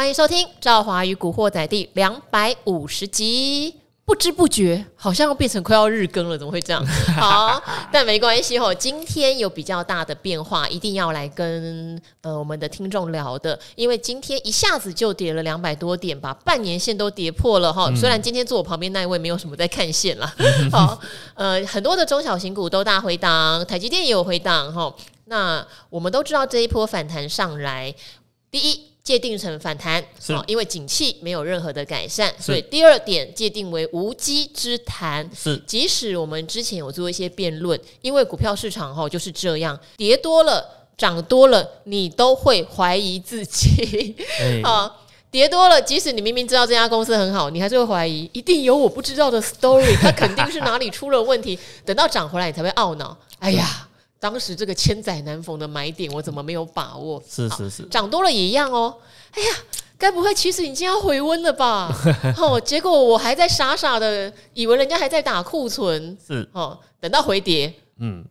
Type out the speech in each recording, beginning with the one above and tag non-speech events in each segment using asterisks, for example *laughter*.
欢迎收听《赵华与古惑仔》第两百五十集。不知不觉，好像变成快要日更了，怎么会这样？*laughs* 好，但没关系哦。今天有比较大的变化，一定要来跟呃我们的听众聊的，因为今天一下子就跌了两百多点，把半年线都跌破了哈。虽然今天坐我旁边那一位没有什么在看线了，*laughs* 好，呃，很多的中小型股都大回档，台积电也有回档哈。那我们都知道这一波反弹上来，第一。界定成反弹，是因为景气没有任何的改善，所以第二点界定为无稽之谈。是，即使我们之前有做一些辩论，因为股票市场哈就是这样，跌多了涨多了，你都会怀疑自己。啊、*laughs* 欸，*laughs* 跌多了，即使你明明知道这家公司很好，你还是会怀疑，一定有我不知道的 story，它肯定是哪里出了问题。等到涨回来，你才会懊恼。哎呀。当时这个千载难逢的买点，我怎么没有把握？是 *laughs* 是是，涨多了也一样哦。哎呀，该不会其实已经要回温了吧？*laughs* 哦，结果我还在傻傻的以为人家还在打库存，是哦，等到回跌，嗯，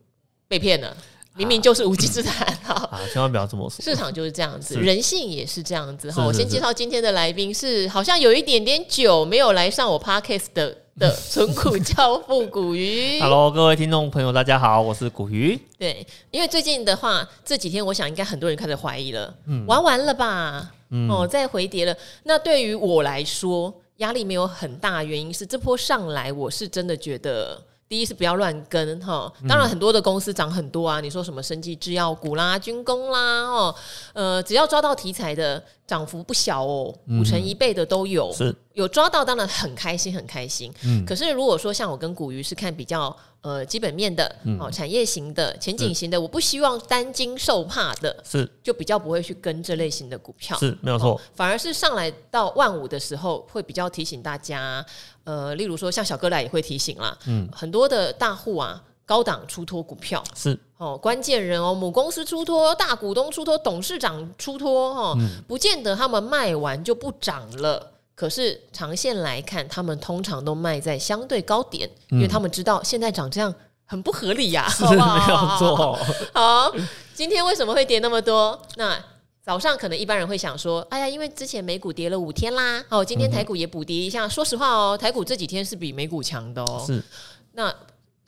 被骗了，明明就是无稽之谈。好 *laughs* 啊，千万不要这么说。市场就是这样子，人性也是这样子。哈，我先介绍今天的来宾是，好像有一点点久没有来上我 podcast 的。的存股教父古鱼，*laughs* Hello，各位听众朋友，大家好，我是古鱼。对，因为最近的话，这几天我想应该很多人开始怀疑了，嗯，玩完了吧？嗯，哦，再回跌了。那对于我来说，压力没有很大，原因是这波上来，我是真的觉得。第一是不要乱跟哈，当然很多的公司涨很多啊，你说什么生技制药股啦、军工啦，哦，呃，只要抓到题材的，涨幅不小哦，五成一倍的都有，是。有抓到，当然很开心，很开心。嗯，可是如果说像我跟古鱼是看比较。呃，基本面的哦，产业型的、前景型的，我不希望担惊受怕的，是。就比较不会去跟这类型的股票，是没有错。反而是上来到万五的时候，会比较提醒大家，呃，例如说像小哥来也会提醒啦，嗯，很多的大户啊，高档出脱股票是哦，关键人哦，母公司出脱，大股东出脱，董事长出脱哦，不见得他们卖完就不涨了。可是长线来看，他们通常都卖在相对高点，因为他们知道现在涨这样很不合理呀、啊，是没有错。好，今天为什么会跌那么多？那早上可能一般人会想说，哎呀，因为之前美股跌了五天啦，哦，今天台股也补跌一下。说实话哦，台股这几天是比美股强的哦。是，那。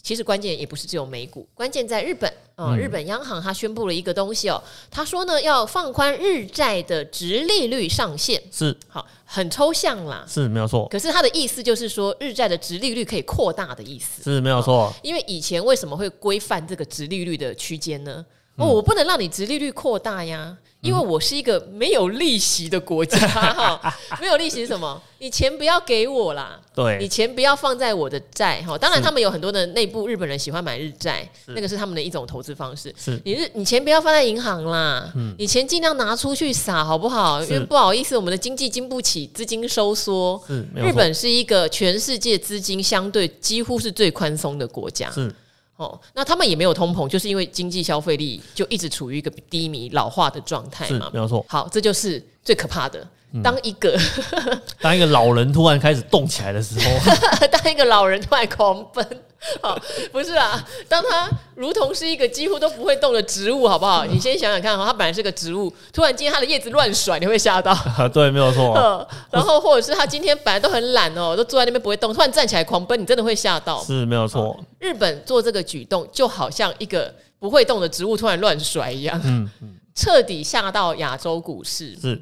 其实关键也不是只有美股，关键在日本啊、呃！日本央行它宣布了一个东西哦，他说呢要放宽日债的直利率上限，是好很抽象啦，是没有错。可是他的意思就是说日债的直利率可以扩大的意思，是没有错。因为以前为什么会规范这个直利率的区间呢？哦，我不能让你殖利率扩大呀。因为我是一个没有利息的国家 *laughs* 哈，没有利息是什么？你钱不要给我啦，对，你钱不要放在我的债哈。当然，他们有很多的内部日本人喜欢买日债，那个是他们的一种投资方式。是，你日你钱不要放在银行啦，你钱尽量拿出去撒好不好？因为不好意思，我们的经济经不起资金收缩。日本是一个全世界资金相对几乎是最宽松的国家。是。哦，那他们也没有通膨，就是因为经济消费力就一直处于一个低迷、老化的状态嘛。没有错。好，这就是最可怕的。当一个、嗯、当一个老人突然开始动起来的时候，*laughs* 当一个老人突然狂奔。*laughs* 好，不是啊，当他如同是一个几乎都不会动的植物，好不好？你先想想看，哈，它本来是个植物，突然间它的叶子乱甩，你会吓到？对，没有错、啊。*laughs* 然后或者是他今天本来都很懒哦，都坐在那边不会动，突然站起来狂奔，你真的会吓到。是没有错。日本做这个举动，就好像一个不会动的植物突然乱甩一样，嗯嗯，彻底吓到亚洲股市。是。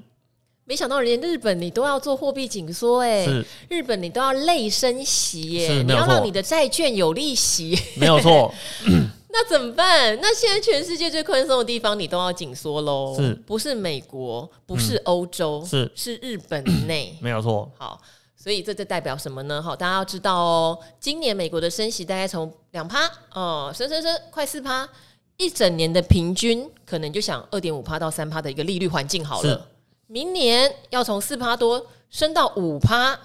没想到连日本你都要做货币紧缩哎，日本你都要累升息耶，你要让你的债券有利息，*laughs* 没有错。*laughs* 那怎么办？那现在全世界最宽松的地方你都要紧缩喽，是不是美国？不是欧洲？是是日本内，*clears throat* 没有错。好，所以这这代表什么呢？好，大家要知道哦，今年美国的升息大概从两趴哦，升升升，快四趴，一整年的平均可能就想二点五趴到三趴的一个利率环境好了。明年要从四趴多升到五趴，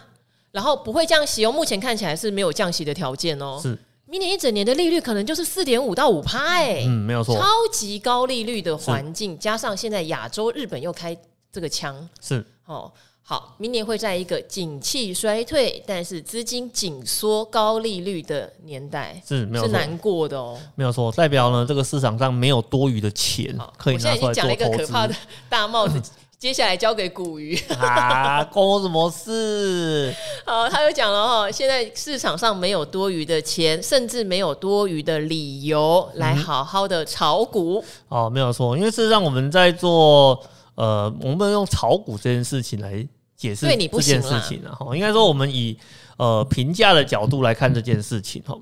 然后不会降息哦。目前看起来是没有降息的条件哦。是，明年一整年的利率可能就是四点五到五趴，哎，嗯，没有错，超级高利率的环境，加上现在亚洲日本又开这个枪，是哦。好，明年会在一个景气衰退，但是资金紧缩、高利率的年代，是没有错，是难过的哦。没有错，代表呢，这个市场上没有多余的钱可以拿出来做投资。我现在已经讲了一个可怕的大帽子，接下来交给古鱼啊，关我什么事？*laughs* 好，他又讲了哈，现在市场上没有多余的钱，甚至没有多余的理由来好好的炒股。嗯、哦，没有错，因为事实上我们在做呃，我们用炒股这件事情来解释这件事情啊。哈，应该说我们以呃评价的角度来看这件事情哈。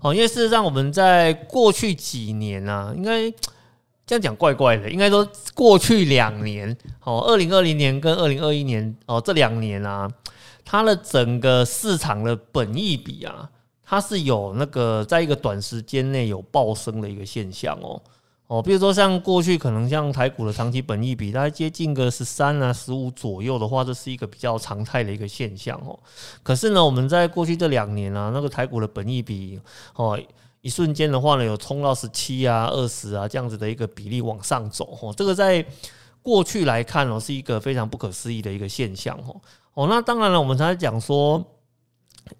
哦，因为事实上我们在过去几年啊，应该。这样讲怪怪的，应该说过去两年，哦，二零二零年跟二零二一年，哦，这两年啊，它的整个市场的本益比啊，它是有那个在一个短时间内有暴升的一个现象哦，哦，比如说像过去可能像台股的长期本益比，大概接近个十三啊、十五左右的话，这是一个比较常态的一个现象哦。可是呢，我们在过去这两年啊，那个台股的本益比，哦。一瞬间的话呢，有冲到十七啊、二十啊这样子的一个比例往上走哦，这个在过去来看哦，是一个非常不可思议的一个现象哦。哦，那当然了，我们才讲说，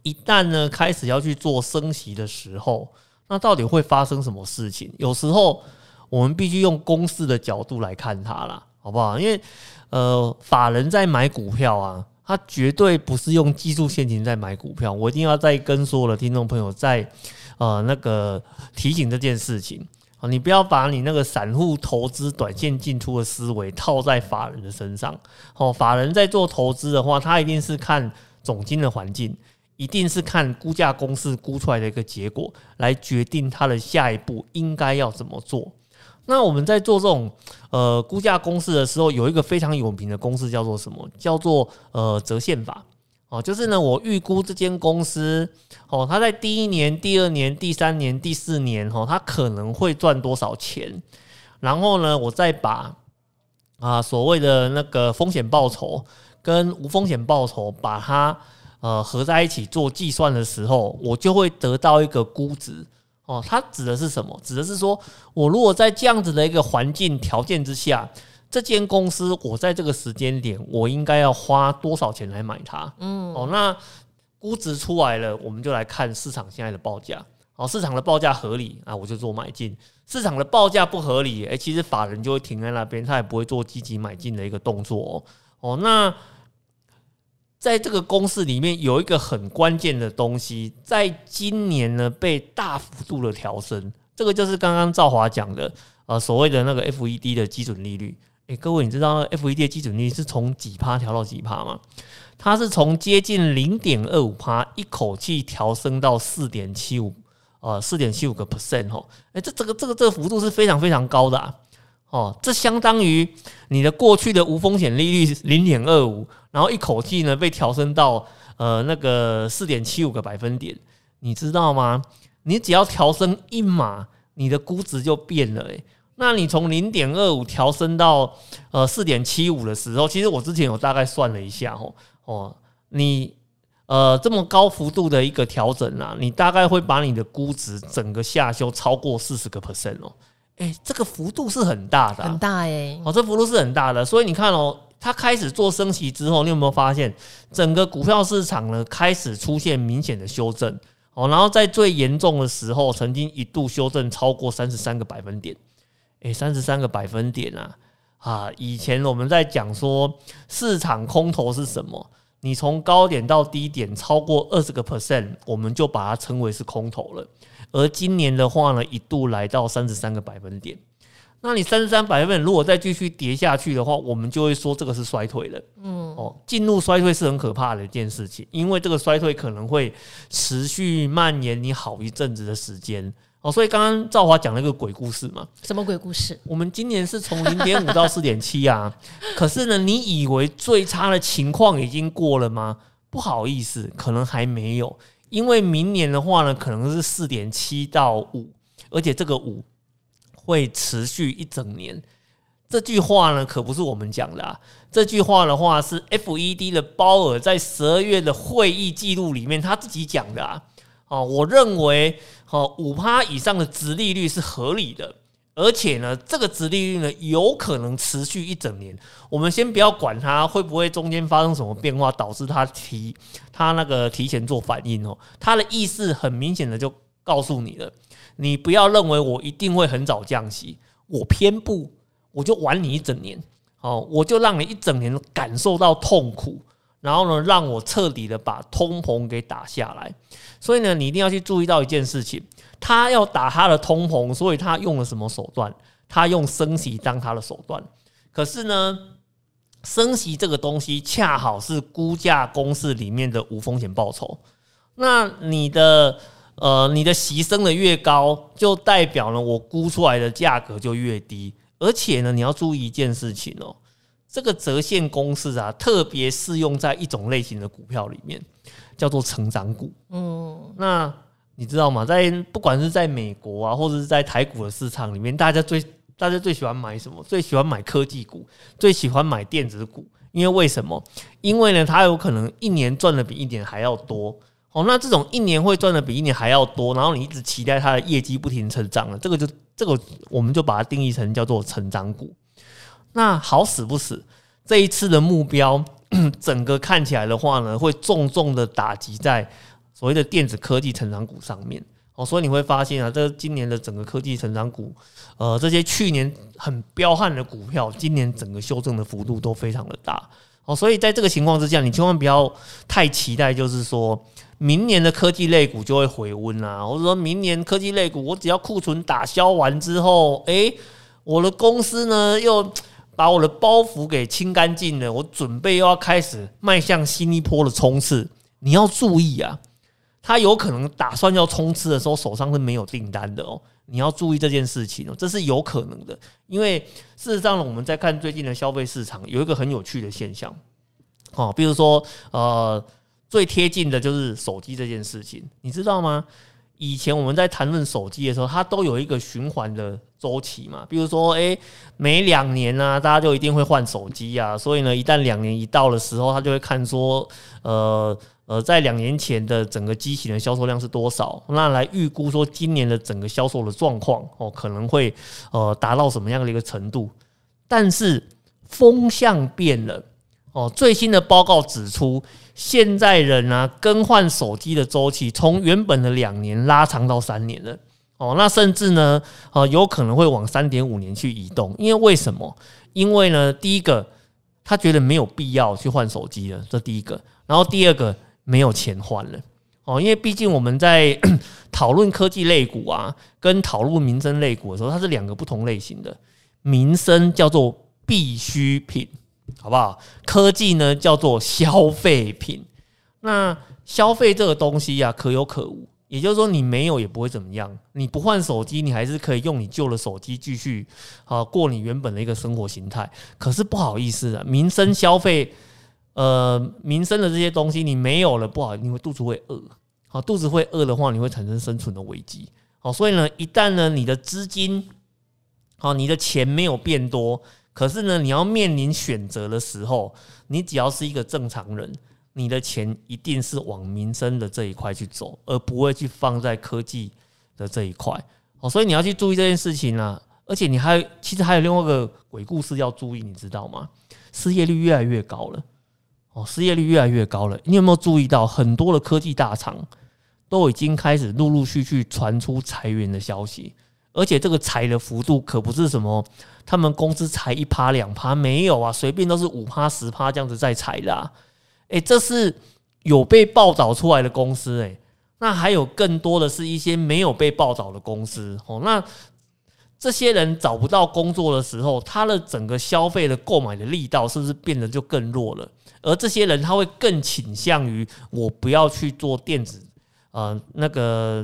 一旦呢开始要去做升息的时候，那到底会发生什么事情？有时候我们必须用公式的角度来看它啦，好不好？因为呃，法人在买股票啊，他绝对不是用技术陷阱在买股票。我一定要再跟所有的听众朋友在。呃，那个提醒这件事情啊，你不要把你那个散户投资短线进出的思维套在法人的身上。哦，法人在做投资的话，他一定是看总经的环境，一定是看估价公式估出来的一个结果，来决定他的下一步应该要怎么做。那我们在做这种呃估价公式的时候，有一个非常有名的公式叫做什么？叫做呃折现法。哦，就是呢，我预估这间公司，哦，它在第一年、第二年、第三年、第四年，哦，它可能会赚多少钱？然后呢，我再把啊所谓的那个风险报酬跟无风险报酬，把它呃合在一起做计算的时候，我就会得到一个估值。哦，它指的是什么？指的是说我如果在这样子的一个环境条件之下。这间公司，我在这个时间点，我应该要花多少钱来买它？嗯，哦，那估值出来了，我们就来看市场现在的报价。哦，市场的报价合理啊，我就做买进；市场的报价不合理，诶，其实法人就会停在那边，他也不会做积极买进的一个动作。哦，那在这个公式里面有一个很关键的东西，在今年呢被大幅度的调升，这个就是刚刚赵华讲的，呃，所谓的那个 FED 的基准利率。诶，各位，你知道 FED 的基准利率是从几趴调到几趴吗？它是从接近零点二五趴一口气调升到四点七五，呃，四点七五个 percent 哦。诶，这这个这个这个幅度是非常非常高的啊！哦，这相当于你的过去的无风险利率零点二五，然后一口气呢被调升到呃那个四点七五个百分点，你知道吗？你只要调升一码，你的估值就变了诶。那你从零点二五调升到呃四点七五的时候，其实我之前有大概算了一下哦哦，你呃这么高幅度的一个调整啊，你大概会把你的估值整个下修超过四十个 percent 哦，诶，这个幅度是很大的，很大诶。哦，这幅度是很大的，所以你看哦，它开始做升息之后，你有没有发现整个股票市场呢开始出现明显的修正哦，然后在最严重的时候，曾经一度修正超过三十三个百分点。诶，三十三个百分点啊！啊，以前我们在讲说市场空头是什么？你从高点到低点超过二十个 percent，我们就把它称为是空头了。而今年的话呢，一度来到三十三个百分点。那你三十三百分点如果再继续跌下去的话，我们就会说这个是衰退了。嗯，哦，进入衰退是很可怕的一件事情，因为这个衰退可能会持续蔓延你好一阵子的时间。哦，所以刚刚赵华讲了一个鬼故事嘛？什么鬼故事？我们今年是从零点五到四点七啊，可是呢，你以为最差的情况已经过了吗？不好意思，可能还没有，因为明年的话呢，可能是四点七到五，而且这个五会持续一整年。这句话呢，可不是我们讲的啊，这句话的话是 FED 的鲍尔在十二月的会议记录里面他自己讲的啊。哦，我认为。哦，五趴以上的值利率是合理的，而且呢，这个值利率呢有可能持续一整年。我们先不要管它会不会中间发生什么变化，导致它提它那个提前做反应哦。它的意思很明显的就告诉你了，你不要认为我一定会很早降息，我偏不，我就玩你一整年。哦，我就让你一整年感受到痛苦，然后呢，让我彻底的把通膨给打下来。所以呢，你一定要去注意到一件事情，他要打他的通膨，所以他用了什么手段？他用升息当他的手段。可是呢，升息这个东西恰好是估价公式里面的无风险报酬。那你的呃，你的息升的越高，就代表呢，我估出来的价格就越低。而且呢，你要注意一件事情哦，这个折现公式啊，特别适用在一种类型的股票里面，叫做成长股。嗯，那你知道吗？在不管是在美国啊，或者是在台股的市场里面，大家最大家最喜欢买什么？最喜欢买科技股，最喜欢买电子股。因为为什么？因为呢，它有可能一年赚的比一年还要多。哦，那这种一年会赚的比一年还要多，然后你一直期待它的业绩不停成长了，这个就这个我们就把它定义成叫做成长股。那好死不死，这一次的目标，*clears throat* 整个看起来的话呢，会重重的打击在所谓的电子科技成长股上面。哦，所以你会发现啊，这今年的整个科技成长股，呃，这些去年很彪悍的股票，今年整个修正的幅度都非常的大。哦，所以在这个情况之下，你千万不要太期待，就是说。明年的科技类股就会回温啊，或者说明年科技类股，我只要库存打消完之后，诶，我的公司呢又把我的包袱给清干净了，我准备又要开始迈向新一波的冲刺。你要注意啊，他有可能打算要冲刺的时候，手上是没有订单的哦。你要注意这件事情哦，这是有可能的，因为事实上呢，我们在看最近的消费市场，有一个很有趣的现象，哦，比如说呃。最贴近的就是手机这件事情，你知道吗？以前我们在谈论手机的时候，它都有一个循环的周期嘛。比如说，诶，每两年呢，大家就一定会换手机啊。所以呢，一旦两年一到的时候，他就会看说，呃呃，在两年前的整个机型的销售量是多少，那来预估说今年的整个销售的状况哦，可能会呃达到什么样的一个程度。但是风向变了。哦，最新的报告指出，现在人啊更换手机的周期从原本的两年拉长到三年了。哦，那甚至呢，呃，有可能会往三点五年去移动。因为为什么？因为呢，第一个，他觉得没有必要去换手机了，这第一个。然后第二个，没有钱换了。哦，因为毕竟我们在 *clears throat* 讨论科技类股啊，跟讨论民生类股的时候，它是两个不同类型的。民生叫做必需品。好不好？科技呢叫做消费品，那消费这个东西呀、啊，可有可无。也就是说，你没有也不会怎么样。你不换手机，你还是可以用你旧的手机继续啊过你原本的一个生活形态。可是不好意思啊，民生消费，呃，民生的这些东西你没有了，不好，你会肚子会饿。好，肚子会饿的话，你会产生生存的危机。好，所以呢，一旦呢你的资金，好，你的钱没有变多。可是呢，你要面临选择的时候，你只要是一个正常人，你的钱一定是往民生的这一块去走，而不会去放在科技的这一块。哦，所以你要去注意这件事情啊。而且你还其实还有另外一个鬼故事要注意，你知道吗？失业率越来越高了。哦，失业率越来越高了。你有没有注意到很多的科技大厂都已经开始陆陆续续传出裁员的消息？而且这个裁的幅度可不是什么，他们公司裁一趴两趴没有啊，随便都是五趴十趴这样子在裁的啊。诶，这是有被报道出来的公司诶，那还有更多的是一些没有被报道的公司哦。那这些人找不到工作的时候，他的整个消费的购买的力道是不是变得就更弱了？而这些人他会更倾向于我不要去做电子，呃，那个。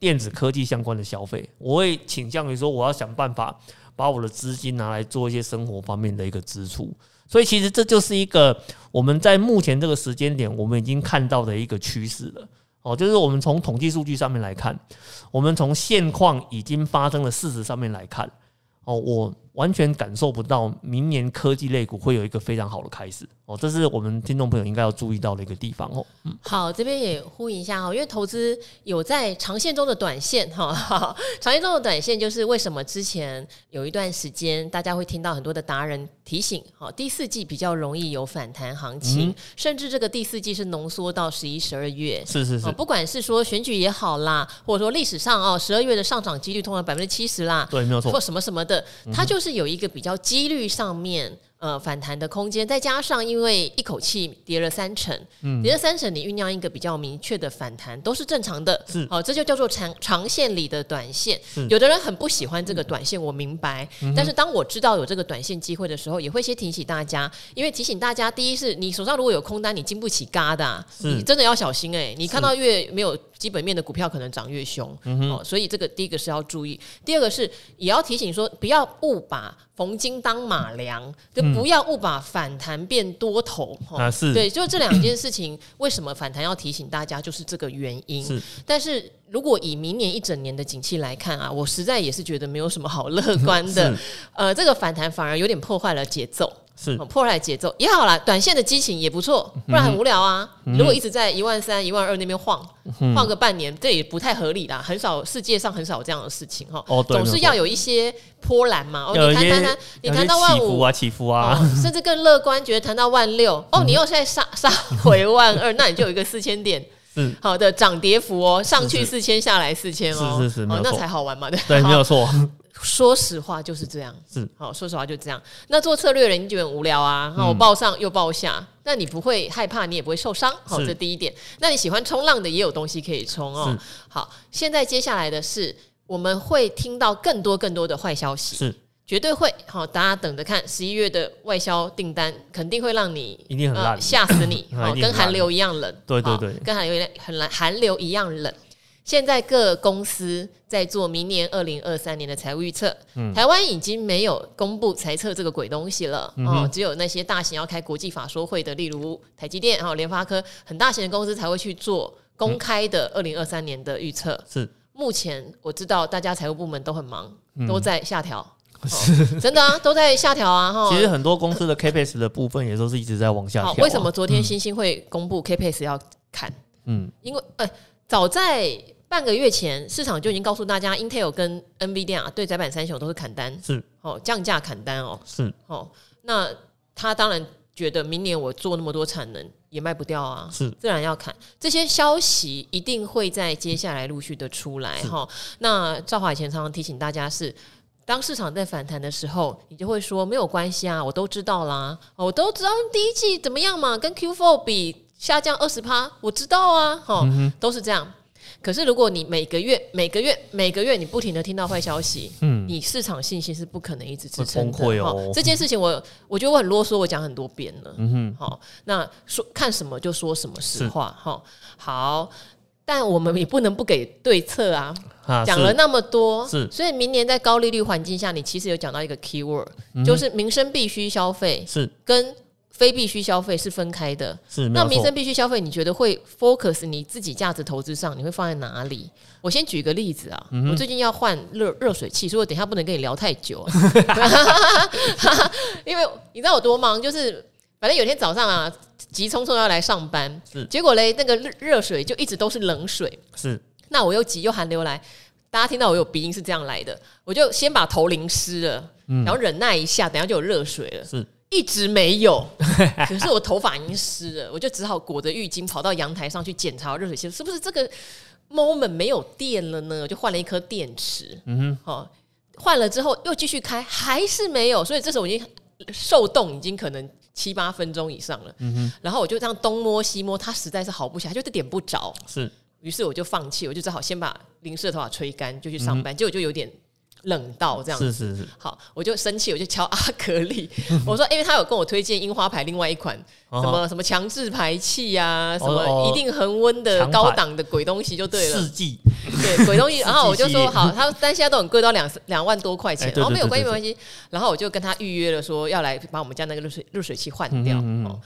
电子科技相关的消费，我会倾向于说，我要想办法把我的资金拿来做一些生活方面的一个支出。所以，其实这就是一个我们在目前这个时间点，我们已经看到的一个趋势了。哦，就是我们从统计数据上面来看，我们从现况已经发生的事实上面来看，哦，我。完全感受不到明年科技类股会有一个非常好的开始。哦，这是我们听众朋友应该要注意到的一个地方哦。嗯，好，这边也呼应一下哈，因为投资有在长线中的短线哈，*laughs* 长线中的短线就是为什么之前有一段时间大家会听到很多的达人提醒，好，第四季比较容易有反弹行情，嗯、甚至这个第四季是浓缩到十一、十二月，是是是，不管是说选举也好啦，或者说历史上哦，十二月的上涨几率通常百分之七十啦，对，没有错，或什么什么的，它就是。是有一个比较几率上面，呃，反弹的空间，再加上因为一口气跌了三成，嗯，跌了三成，你酝酿一个比较明确的反弹都是正常的，是，好、哦，这就叫做长长线里的短线。有的人很不喜欢这个短线，我明白，嗯、但是当我知道有这个短线机会的时候，也会先提醒大家，因为提醒大家，第一是你手上如果有空单，你经不起嘎的，你真的要小心哎、欸，你看到越没有基本面的股票，可能涨越凶，嗯、哦，所以这个第一个是要注意，第二个是也要提醒说，不要误把逢金当马良，就不要误把反弹变多头。啊，是对，就这两件事情，为什么反弹要提醒大家，就是这个原因。是，但是如果以明年一整年的景气来看啊，我实在也是觉得没有什么好乐观的。*laughs* 呃，这个反弹反而有点破坏了节奏。是。破坏节奏。也好啦，短线的激情也不错，不然很无聊啊。嗯、如果一直在一万三、一万二那边晃，晃、嗯、个半年，这也不太合理啦。很少世界上很少有这样的事情哈。哦，总是要有一些波澜嘛。哦，你谈谈谈，你谈到万五啊，起伏啊，哦、甚至更乐观，觉得谈到万六，*laughs* 哦，你又现在杀杀回万二，*laughs* 那你就有一个四千点，好的涨跌幅哦，上去四千，下来四千哦，是是是，哦，那才好玩嘛，对对，没有错。说实话就是这样，是好，说实话就这样。那做策略的人你觉得很无聊啊？那我报上又报下，那你不会害怕，你也不会受伤。好，这第一点。那你喜欢冲浪的也有东西可以冲哦。好，现在接下来的是我们会听到更多更多的坏消息，是绝对会。好，大家等着看，十一月的外销订单肯定会让你一定很烂，吓死你。*laughs* 好，跟寒流一样冷。对对对，跟寒流很冷，寒流一样冷。现在各公司在做明年二零二三年的财务预测，嗯、台湾已经没有公布财测这个鬼东西了，嗯、哦，只有那些大型要开国际法说会的，例如台积电、还有联发科，很大型的公司才会去做公开的二零二三年的预测。是、嗯，目前我知道大家财务部门都很忙，嗯、都在下调，哦、*laughs* 真的啊，都在下调啊。哈，*laughs* 其实很多公司的 Capex 的部分也都是一直在往下调、啊。为什么昨天星星会公布 Capex 要砍？嗯，因为呃，早在半个月前，市场就已经告诉大家，Intel 跟 NVIDIA 对窄板三雄都是砍单，是哦，降价砍单哦，是哦。那他当然觉得明年我做那么多产能也卖不掉啊，是自然要砍。这些消息一定会在接下来陆续的出来哈。那赵华以前常常提醒大家是，当市场在反弹的时候，你就会说没有关系啊，我都知道啦，我都知道第一季怎么样嘛，跟 Q4 比下降二十趴，我知道啊，哈，嗯、都是这样。可是，如果你每个月、每个月、每个月，你不停的听到坏消息，嗯，你市场信心是不可能一直支撑的。哦，这件事情我我觉得我很啰嗦，我讲很多遍了。嗯哼，好，那说看什么就说什么实话。哈，好，但我们也不能不给对策啊。讲了那么多，是，所以明年在高利率环境下，你其实有讲到一个 key word，就是民生必须消费是跟。非必须消费是分开的，是那民生必须消费，你觉得会 focus 你自己价值投资上，你会放在哪里？我先举个例子啊，嗯、我最近要换热热水器，所以我等一下不能跟你聊太久，啊，*laughs* *laughs* 因为你知道我多忙，就是反正有天早上啊，急匆匆要来上班，结果嘞，那个热热水就一直都是冷水，是。那我又急又寒流来，大家听到我有鼻音是这样来的，我就先把头淋湿了，嗯、然后忍耐一下，等下就有热水了，是。一直没有，*laughs* 可是我头发已经湿了，我就只好裹着浴巾跑到阳台上去检查热水器。是不是这个 moment 没有电了呢？就换了一颗电池，嗯哼，好，换了之后又继续开，还是没有，所以这时候我已经受冻，已经可能七八分钟以上了，嗯哼，然后我就这样东摸西摸，它实在是好不起来，就是点不着，是，于是我就放弃，我就只好先把淋湿的头发吹干，就去上班，结果就有点。冷到这样子，是是是，好，我就生气，我就敲阿格力，*laughs* 我说，因为他有跟我推荐樱花牌另外一款什么什么强制排气呀，什么一定恒温的高档的鬼东西就对了，四季，对鬼东西，*laughs* 然后我就说好，他但现在都很贵，到两两万多块钱，然后没有关系没关系，然后我就跟他预约了，说要来把我们家那个热水热水器换掉，哦，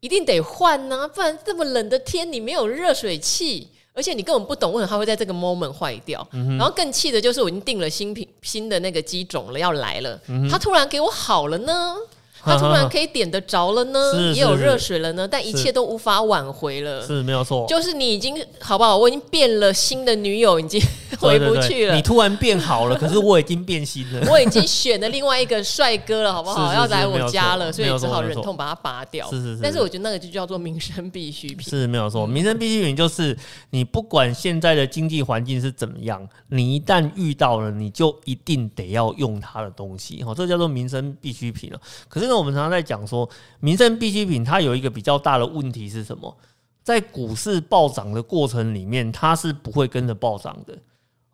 一定得换呐，不然这么冷的天你没有热水器。而且你根本不懂为什么它会在这个 moment 坏掉，嗯、然后更气的就是我已经订了新品新的那个机种了，要来了，嗯、它突然给我好了呢，它突然可以点得着了呢，是是是也有热水了呢，但一切都无法挽回了，是没有错，就是你已经好不好？我已经变了新的女友，已经 *laughs* 回不去了。你突然变好了，*laughs* 可是我已经变心了。我已经选了另外一个帅哥了，好不好？要来我家了，所以只好忍痛把它拔掉。是是是。但是我觉得那个就叫做民生必需品。是没有错，民生必需品就是你不管现在的经济环境是怎么样，你一旦遇到了，你就一定得要用它的东西。哈，这叫做民生必需品了。可是呢，我们常常在讲说，民生必需品它有一个比较大的问题是什么？在股市暴涨的过程里面，它是不会跟着暴涨的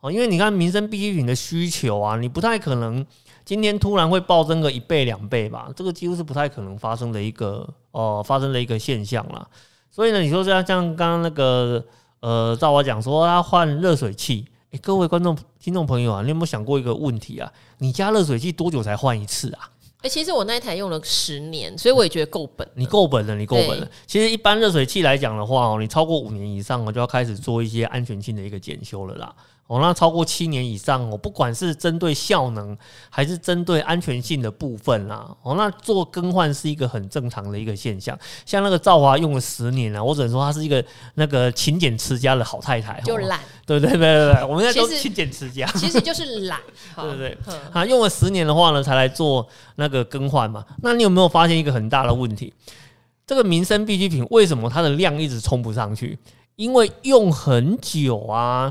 哦，因为你看民生必需品的需求啊，你不太可能今天突然会暴增个一倍两倍吧，这个几乎是不太可能发生的一个呃发生的一个现象啦。所以呢，你说像像刚刚那个呃，照我讲说他换热水器，诶，各位观众听众朋友啊，你有没有想过一个问题啊？你家热水器多久才换一次啊？哎、欸，其实我那一台用了十年，所以我也觉得够本。你够本了，你够本了。其实一般热水器来讲的话哦，你超过五年以上，我就要开始做一些安全性的一个检修了啦。哦，那超过七年以上哦，不管是针对效能还是针对安全性的部分啦，哦，那做更换是一个很正常的一个现象。像那个赵华用了十年了，我只能说她是一个那个勤俭持家的好太太。就懒，对对对对对，*laughs* 我们现在都勤俭持家，其实就是懒，*laughs* 对不对？啊，用了十年的话呢，才来做那个更换嘛。那你有没有发现一个很大的问题？这个民生必需品为什么它的量一直冲不上去？因为用很久啊。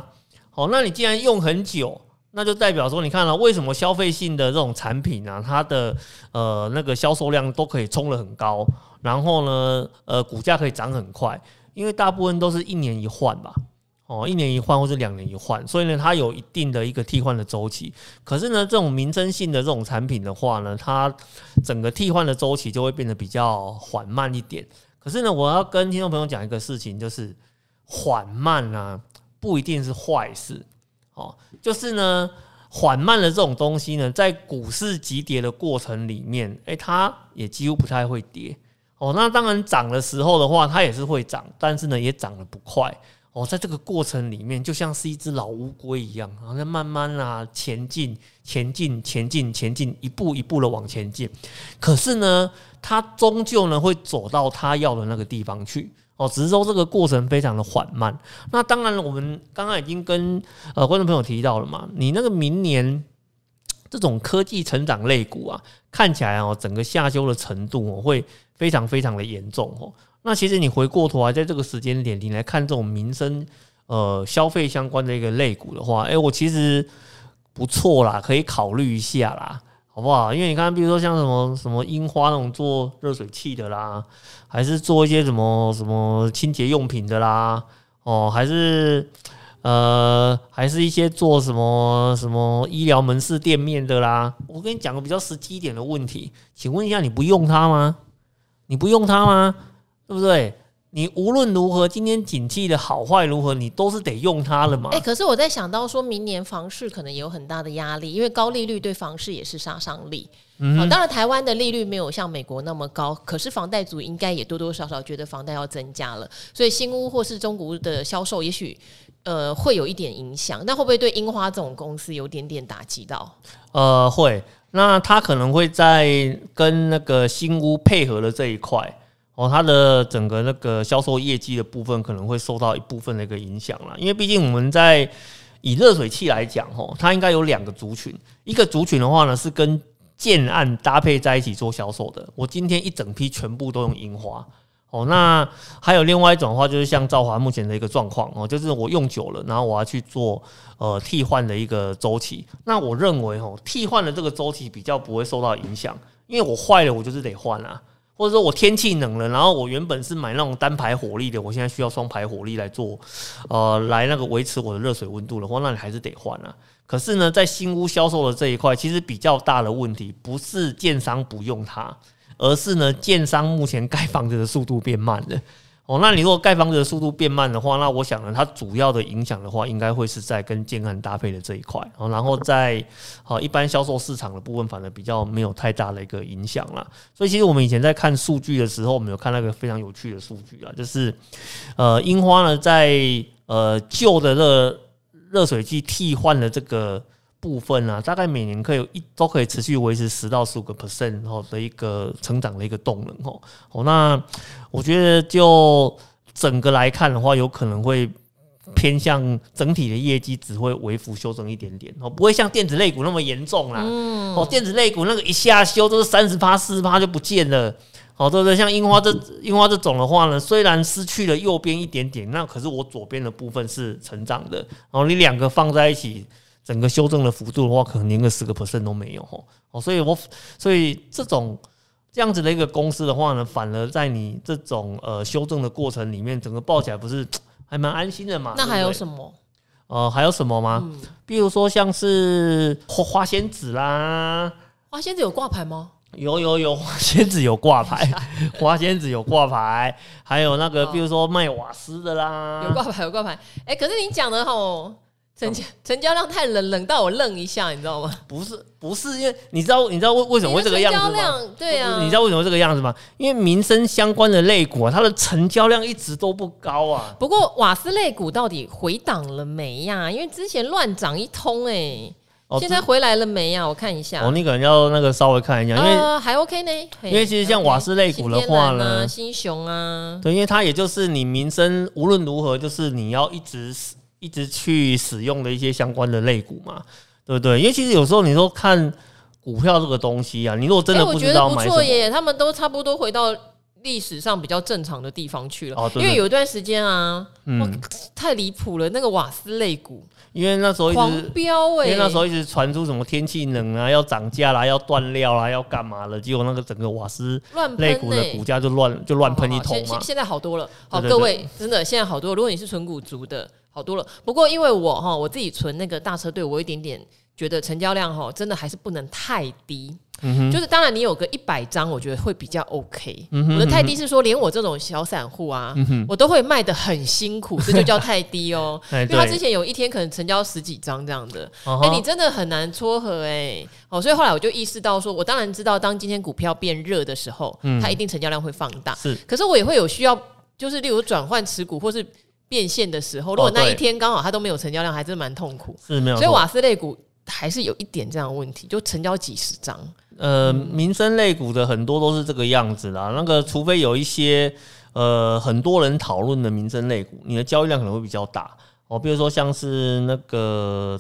好，那你既然用很久，那就代表说，你看了为什么消费性的这种产品啊，它的呃那个销售量都可以冲得很高，然后呢，呃，股价可以涨很快，因为大部分都是一年一换吧，哦，一年一换或是两年一换，所以呢，它有一定的一个替换的周期。可是呢，这种民生性的这种产品的话呢，它整个替换的周期就会变得比较缓慢一点。可是呢，我要跟听众朋友讲一个事情，就是缓慢啊。不一定是坏事，哦，就是呢，缓慢的这种东西呢，在股市急跌的过程里面，诶，它也几乎不太会跌，哦，那当然涨的时候的话，它也是会涨，但是呢，也涨得不快，哦，在这个过程里面，就像是一只老乌龟一样，好像慢慢啊前进，前进，前进，前进，一步一步的往前进，可是呢，它终究呢会走到它要的那个地方去。哦，只是说这个过程非常的缓慢。那当然了，我们刚刚已经跟呃观众朋友提到了嘛，你那个明年这种科技成长类股啊，看起来哦，整个下修的程度哦，会非常非常的严重哦。那其实你回过头来，在这个时间点，你来看这种民生呃消费相关的一个类股的话，诶，我其实不错啦，可以考虑一下啦。好不好？因为你看，比如说像什么什么樱花那种做热水器的啦，还是做一些什么什么清洁用品的啦，哦，还是呃，还是一些做什么什么医疗门市店面的啦。我跟你讲个比较实际一点的问题，请问一下，你不用它吗？你不用它吗？对不对？你无论如何，今天景气的好坏如何，你都是得用它了嘛。哎、欸，可是我在想到说明年房市可能也有很大的压力，因为高利率对房市也是杀伤力。嗯、哦，当然台湾的利率没有像美国那么高，可是房贷族应该也多多少少觉得房贷要增加了，所以新屋或是中古屋的销售也许呃会有一点影响。那会不会对樱花这种公司有点点打击到？呃，会。那他可能会在跟那个新屋配合的这一块。哦，它的整个那个销售业绩的部分可能会受到一部分的一个影响啦，因为毕竟我们在以热水器来讲，吼，它应该有两个族群，一个族群的话呢是跟建案搭配在一起做销售的，我今天一整批全部都用樱花，哦，那还有另外一种的话就是像兆华目前的一个状况，哦，就是我用久了，然后我要去做呃替换的一个周期，那我认为哦，替换的这个周期比较不会受到影响，因为我坏了我就是得换啊。或者说我天气冷了，然后我原本是买那种单排火力的，我现在需要双排火力来做，呃，来那个维持我的热水温度的话，那你还是得换啊。可是呢，在新屋销售的这一块，其实比较大的问题不是建商不用它，而是呢，建商目前盖房子的速度变慢了。哦，那你如果盖房子的速度变慢的话，那我想呢，它主要的影响的话，应该会是在跟建案搭配的这一块，哦，然后在好一般销售市场的部分，反而比较没有太大的一个影响啦。所以其实我们以前在看数据的时候，我们有看那个非常有趣的数据啊，就是呃，樱花呢在呃旧的热热水器替换了这个。部分啊，大概每年可以一都可以持续维持十到十五个 percent 后的一个成长的一个动能哦。那我觉得就整个来看的话，有可能会偏向整体的业绩只会微幅修正一点点哦，不会像电子类股那么严重啦。嗯、哦，电子类股那个一下修都是三十趴、四十趴就不见了。哦，对不对？像樱花这樱花这种的话呢，虽然失去了右边一点点，那可是我左边的部分是成长的。然后你两个放在一起，整个修正的幅度的话，可能连个十个 percent 都没有。哦，所以我所以这种这样子的一个公司的话呢，反而在你这种呃修正的过程里面，整个抱起来不是 *tsk* 还蛮安心的嘛？那还有什么？呃，还有什么吗？嗯、比如说像是花花仙子啦，花仙子有挂牌吗？有有有，花仙子有挂牌，*laughs* 花仙子有挂牌，还有那个，比如说卖瓦斯的啦，有挂牌有挂牌。哎、欸，可是你讲的吼，成交成交量太冷，冷到我愣一下，你知道吗？不是不是，因为你知道你知道为为什么会这个样子吗？对啊，你知道为什么会这个样子吗？因为民生相关的类股啊，它的成交量一直都不高啊。不过瓦斯类股到底回档了没呀、啊？因为之前乱涨一通、欸，哎。现在回来了没呀？我看一下。哦，你可能要那个稍微看一下，因为还 OK 呢。因为其实像瓦斯类股的话呢，新雄啊，对，因为它也就是你民生无论如何，就是你要一直一直去使用的一些相关的类股嘛，对不对？因为其实有时候你说看股票这个东西啊，你如果真的不知道买什么，不错耶，他们都差不多回到历史上比较正常的地方去了。因为有一段时间啊，嗯，太离谱了，那个瓦斯类股。因为那时候一直，欸、因为那时候一直传出什么天气冷啊，要涨价啦，要断料啦，要干嘛了？结果那个整个瓦斯类股的股价就乱就乱喷一通嘛。现在好多了，好，各位真的现在好多。如果你是纯股族的，好多了。不过因为我哈，我自己存那个大车队，我有一点点觉得成交量哈，真的还是不能太低。嗯哼，就是当然你有个一百张，我觉得会比较 OK。嗯哼，我的太低是说，连我这种小散户啊，嗯，我都会卖的很辛苦，这就叫太低哦。*laughs* 因为他之前有一天可能成交十几张这样的，哎，你真的很难撮合哎。哦，所以后来我就意识到说，我当然知道，当今天股票变热的时候，它一定成交量会放大。是，可是我也会有需要，就是例如转换持股或是变现的时候，如果那一天刚好它都没有成交量，还是蛮痛苦。是没有，所以瓦斯类股还是有一点这样的问题，就成交几十张。呃，民生类股的很多都是这个样子啦。那个，除非有一些呃很多人讨论的民生类股，你的交易量可能会比较大哦。比如说像是那个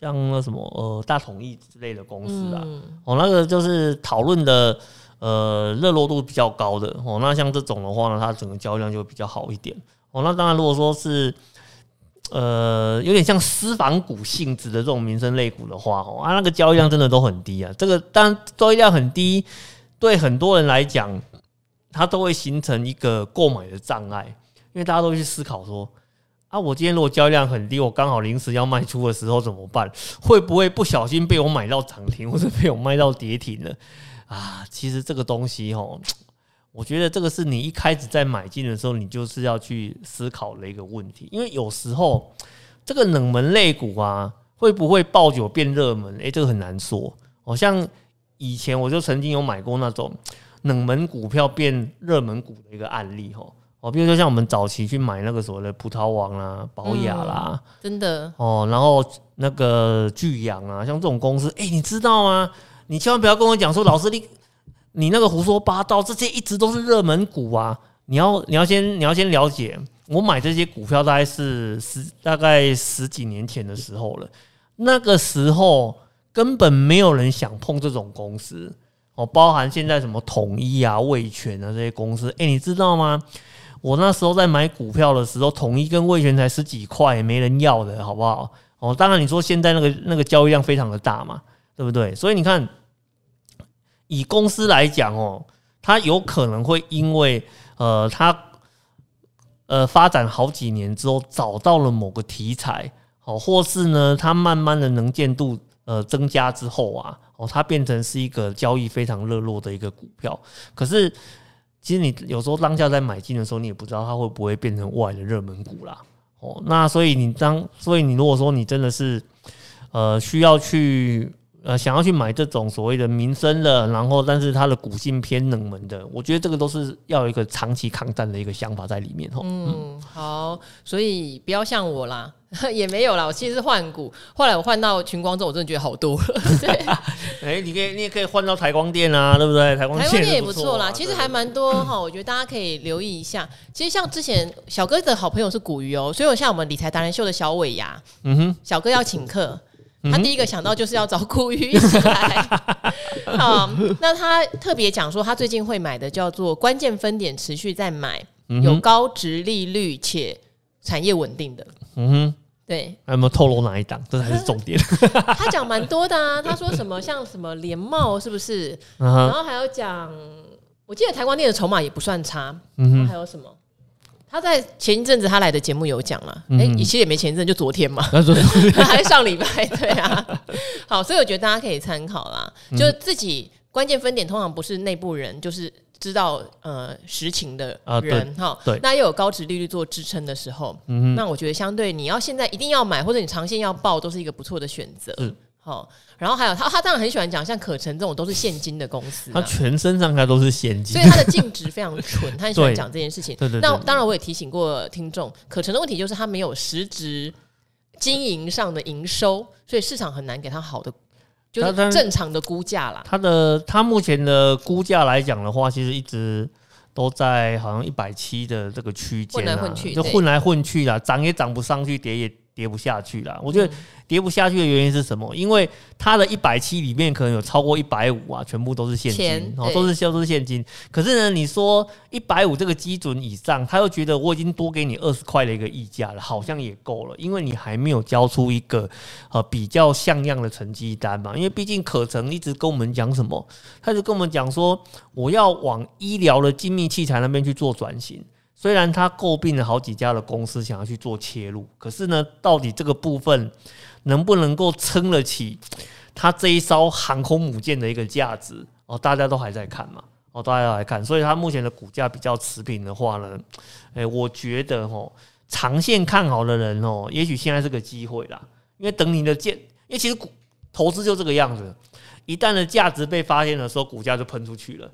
像那什么呃大统一之类的公司啊，嗯、哦，那个就是讨论的呃热络度比较高的哦。那像这种的话呢，它整个交易量就会比较好一点哦。那当然，如果说是呃，有点像私房股性质的这种民生类股的话，哦啊，那个交易量真的都很低啊。这个当然交易量很低，对很多人来讲，它都会形成一个购买的障碍，因为大家都去思考说，啊，我今天如果交易量很低，我刚好临时要卖出的时候怎么办？会不会不小心被我买到涨停，或者被我卖到跌停了？啊，其实这个东西哦。我觉得这个是你一开始在买进的时候，你就是要去思考的一个问题，因为有时候这个冷门类股啊，会不会爆酒变热门？诶，这个很难说。好像以前我就曾经有买过那种冷门股票变热门股的一个案例，吼哦，比如说像我们早期去买那个所谓的葡萄王啦、宝雅啦，真的哦，然后那个巨阳啊，像这种公司，诶，你知道吗？你千万不要跟我讲说，老师你。你那个胡说八道，这些一直都是热门股啊！你要你要先你要先了解，我买这些股票大概是十大概十几年前的时候了，那个时候根本没有人想碰这种公司哦，包含现在什么统一啊、味全啊这些公司，诶，你知道吗？我那时候在买股票的时候，统一跟味全才十几块，没人要的好不好？哦，当然你说现在那个那个交易量非常的大嘛，对不对？所以你看。以公司来讲哦，它有可能会因为呃，它呃发展好几年之后找到了某个题材，哦，或是呢，它慢慢的能见度呃增加之后啊，哦，它变成是一个交易非常热络的一个股票。可是，其实你有时候当下在买进的时候，你也不知道它会不会变成外的热门股啦。哦，那所以你当，所以你如果说你真的是呃需要去。呃，想要去买这种所谓的民生的，然后但是它的股性偏冷门的，我觉得这个都是要有一个长期抗战的一个想法在里面。嗯，好，所以不要像我啦，*laughs* 也没有啦，我其实是换股，后来我换到群光之后，我真的觉得好多了。对，*laughs* 哎，你可以，你也可以换到台光电啊，对不对？台光电也不错啦，其实还蛮多哈。我觉得大家可以留意一下。其实像之前小哥的好朋友是股鱼哦，所以我像我们理财达人秀的小尾牙，嗯哼，小哥要请客，他第一个想到就是要找股鱼一起来。*laughs* 好，那他特别讲说，他最近会买的叫做关键分点持续在买，有高值利率且产业稳定的，嗯哼。对，还有没有透露哪一档？这才是重点。*laughs* 他讲蛮多的啊，他说什么像什么联茂是不是？然后还有讲，我记得台光电的筹码也不算差。嗯哼，还有什么？他在前一阵子他来的节目有讲了，哎，其实也没前一阵，就昨天嘛，*laughs* *laughs* 还是上礼拜。对啊，好，所以我觉得大家可以参考啦。就自己关键分点，通常不是内部人，就是。知道呃实情的人哈，对，那又有高值利率做支撑的时候，嗯，那我觉得相对你要现在一定要买或者你长线要抱，都是一个不错的选择。嗯，好，然后还有他他当然很喜欢讲像可成这种都是现金的公司，他全身上下都是现金，所以他的净值非常纯，他很喜欢讲这件事情。对对，那当然我也提醒过听众，可成的问题就是他没有实质经营上的营收，所以市场很难给他好的。就是正常的估价啦。它的它目前的估价来讲的话，其实一直都在好像一百七的这个区间，混来混去，就混来混去啦，涨也涨不上去，跌也跌不下去了。我觉得。跌不下去的原因是什么？因为它的一百七里面可能有超过一百五啊，全部都是现金，哦，都是销售现金。可是呢，你说一百五这个基准以上，他又觉得我已经多给你二十块的一个溢价了，好像也够了，因为你还没有交出一个呃比较像样的成绩单嘛。因为毕竟可成一直跟我们讲什么，他就跟我们讲说，我要往医疗的精密器材那边去做转型。虽然他诟病了好几家的公司，想要去做切入，可是呢，到底这个部分。能不能够撑得起他这一艘航空母舰的一个价值哦？大家都还在看嘛哦，大家都来看，所以它目前的股价比较持平的话呢，诶，我觉得哦，长线看好的人哦，也许现在是个机会啦，因为等你的价，因为其实股投资就这个样子，一旦的价值被发现的时候，股价就喷出去了。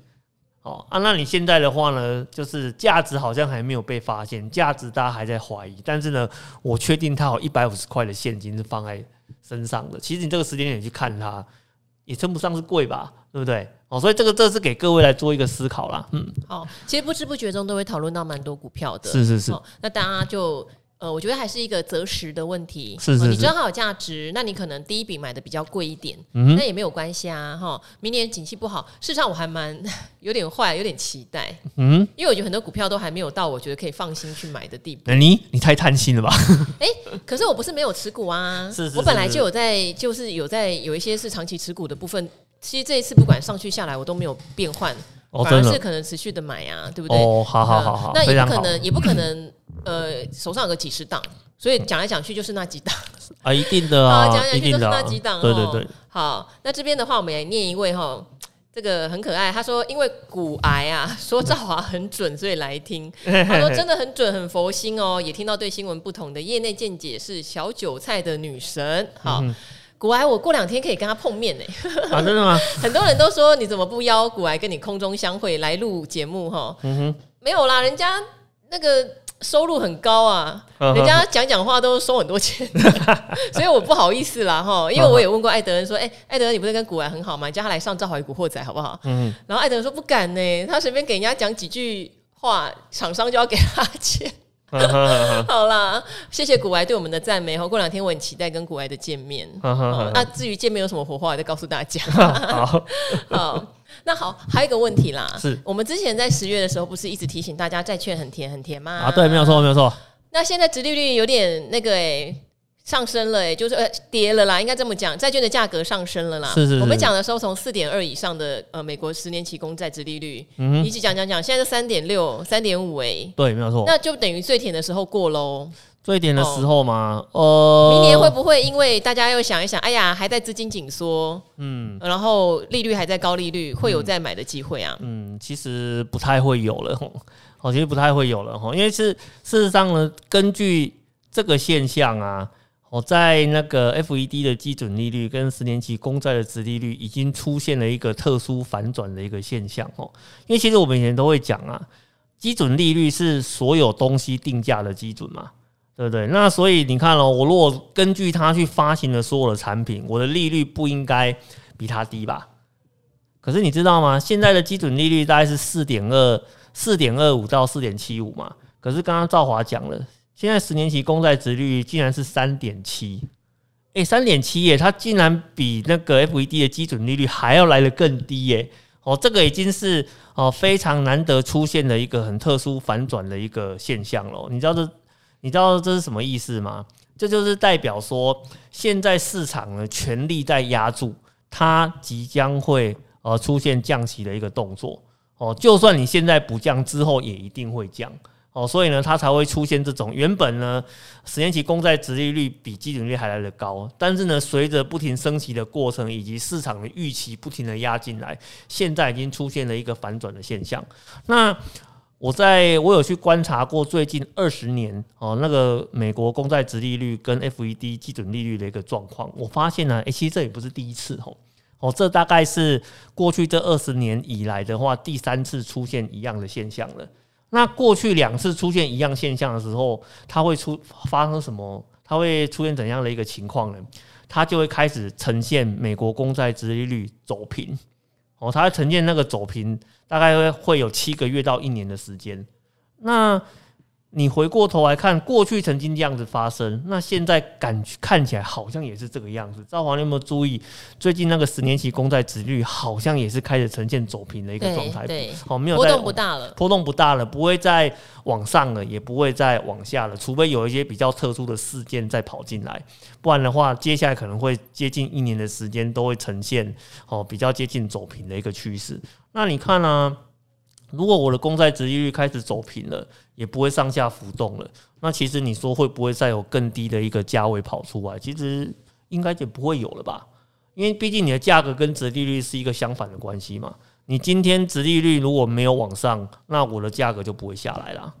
哦啊，那你现在的话呢，就是价值好像还没有被发现，价值大家还在怀疑，但是呢，我确定它有一百五十块的现金是放在身上的。其实你这个时间点去看它，也称不上是贵吧，对不对？哦，所以这个这是给各位来做一个思考啦。嗯，好，其实不知不觉中都会讨论到蛮多股票的，是是是，那大家就。呃，我觉得还是一个择时的问题。是是是，你知道它有价值，那你可能第一笔买的比较贵一点，嗯，那也没有关系啊，哈。明年景气不好，事实上我还蛮 *laughs* 有点坏，有点期待，嗯，因为我觉得很多股票都还没有到我觉得可以放心去买的地步。那你你太贪心了吧？哎、欸，可是我不是没有持股啊，是是是是，我本来就有在，就是有在有一些是长期持股的部分。其实这一次不管上去下来，我都没有变换。反而是可能持续的买啊，对不对？哦，好好好好，那也不可能，也不可能，呃，手上有个几十档，所以讲来讲去就是那几档 *laughs* 啊，一定的啊，*laughs* 讲来讲去就是那几档，对对对。好，那这边的话，我们也念一位哈，这个很可爱，他说因为骨癌啊，*laughs* 说赵华很准，所以来听。他说真的很准，很佛心哦，也听到对新闻不同的业内见解，是小韭菜的女神。好。股癌，我过两天可以跟他碰面呢。啊，真的吗？*laughs* 很多人都说你怎么不邀古埃跟你空中相会来录节目哈？嗯哼，没有啦，人家那个收入很高啊，人家讲讲话都收很多钱，*laughs* 所以我不好意思啦哈。因为我也问过艾德恩说，哎，艾德恩你不是跟古埃很好吗？你叫他来上《赵怀古惑仔》好不好？嗯，然后艾德恩说不敢呢，他随便给人家讲几句话，厂商就要给他钱。好啦，谢谢古埃对我们的赞美。后过两天我很期待跟古埃的见面。那至于见面有什么火花，我再告诉大家。*laughs* 好，*laughs* 好，那好，还有一个问题啦，是我们之前在十月的时候，不是一直提醒大家债券很甜很甜吗？啊，对，没有错，没有错。那现在殖利率有点那个诶、欸。上升了哎、欸，就是呃跌了啦，应该这么讲，债券的价格上升了啦。是是是。我们讲的时候，从四点二以上的呃美国十年期公债殖利率，嗯，一直讲讲讲，现在是三点六、三点五哎。对，没有错。那就等于最甜的时候过喽。最甜的时候吗？哦、呃，明年会不会因为大家又想一想，哎呀，还在资金紧缩，嗯，然后利率还在高利率，会有再买的机会啊？嗯，其实不太会有了，哦，其实不太会有了哈，因为是事实上呢，根据这个现象啊。我在那个 FED 的基准利率跟十年期公债的殖利率已经出现了一个特殊反转的一个现象哦，因为其实我们以前都会讲啊，基准利率是所有东西定价的基准嘛，对不对？那所以你看哦，我如果根据它去发行的所有的产品，我的利率不应该比它低吧？可是你知道吗？现在的基准利率大概是四点二、四点二五到四点七五嘛。可是刚刚赵华讲了，现在十年期公债殖利率竟然是三点七，诶，三点七耶，它竟然比那个 FED 的基准利率还要来得更低耶！哦，这个已经是哦非常难得出现的一个很特殊反转的一个现象了。你知道这你知道这是什么意思吗？这就是代表说，现在市场呢全力在压住它即将会。呃，出现降息的一个动作哦，就算你现在不降，之后也一定会降哦，所以呢，它才会出现这种原本呢，十年期公债殖利率比基准利率还来得高，但是呢，随着不停升息的过程以及市场的预期不停的压进来，现在已经出现了一个反转的现象。那我在我有去观察过最近二十年哦，那个美国公债殖利率跟 FED 基准利率的一个状况，我发现呢，诶，其实这也不是第一次哦。哦，这大概是过去这二十年以来的话，第三次出现一样的现象了。那过去两次出现一样现象的时候，它会出发生什么？它会出现怎样的一个情况呢？它就会开始呈现美国公债殖利率走平。哦，它呈现那个走平，大概会会有七个月到一年的时间。那你回过头来看，过去曾经这样子发生，那现在感觉看起来好像也是这个样子。赵华，你有没有注意最近那个十年期公债值率好像也是开始呈现走平的一个状态？对，好，没有波动不大了，波动不大了，不会再往上了，也不会再往下了，除非有一些比较特殊的事件再跑进来，不然的话，接下来可能会接近一年的时间都会呈现哦比较接近走平的一个趋势。那你看呢、啊？如果我的公债殖利率开始走平了，也不会上下浮动了，那其实你说会不会再有更低的一个价位跑出来？其实应该就不会有了吧，因为毕竟你的价格跟殖利率是一个相反的关系嘛。你今天殖利率如果没有往上，那我的价格就不会下来了。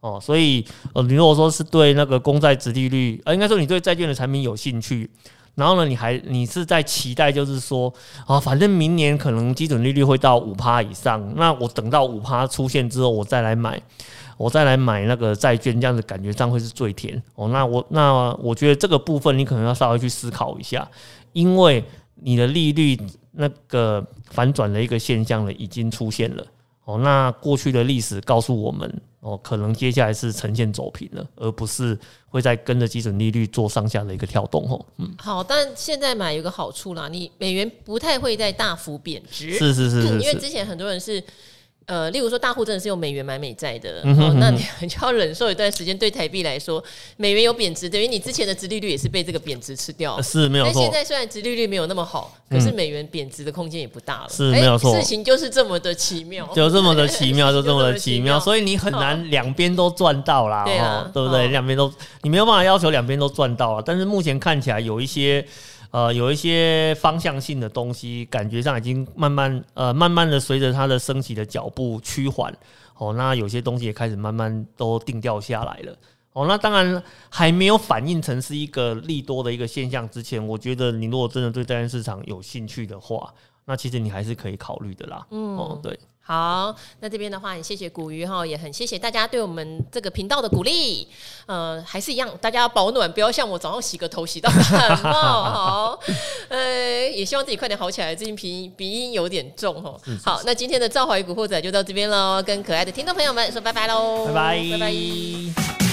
哦，所以呃，你如果说是对那个公债殖利率，呃，应该说你对债券的产品有兴趣。然后呢，你还你是在期待，就是说啊，反正明年可能基准利率会到五趴以上，那我等到五趴出现之后，我再来买，我再来买那个债券，这样子感觉上会是最甜哦。那我那我觉得这个部分你可能要稍微去思考一下，因为你的利率那个反转的一个现象呢，已经出现了。哦，那过去的历史告诉我们，哦，可能接下来是呈现走平了，而不是会再跟着基准利率做上下的一个跳动。哦，嗯，好，但现在买有个好处啦，你美元不太会再大幅贬值，是是是，是，因为之前很多人是。呃，例如说，大户真的是用美元买美债的，嗯哼嗯哼，哦，那你就要忍受一段时间。对台币来说，美元有贬值，等于你之前的殖利率也是被这个贬值吃掉。是没有错。但现在虽然殖利率没有那么好，可是美元贬值的空间也不大了。是没有错。事情就是这么的奇妙，就这么的奇妙，*laughs* 就这么的奇妙。所以你很难两边都赚到啦，对啊，对不对？两边都你没有办法要求两边都赚到啊。但是目前看起来有一些。呃，有一些方向性的东西，感觉上已经慢慢呃，慢慢的随着它的升息的脚步趋缓，哦，那有些东西也开始慢慢都定调下来了，哦，那当然还没有反映成是一个利多的一个现象之前，我觉得你如果真的对债券市场有兴趣的话，那其实你还是可以考虑的啦，嗯，哦，对。好，那这边的话，很谢谢古鱼哈，也很谢谢大家对我们这个频道的鼓励。呃，还是一样，大家要保暖，不要像我早上洗个头洗到感冒。好，呃，也希望自己快点好起来，最近鼻鼻音有点重哈。好，那今天的赵怀古惑仔就到这边喽，跟可爱的听众朋友们说拜拜喽，拜拜，拜拜。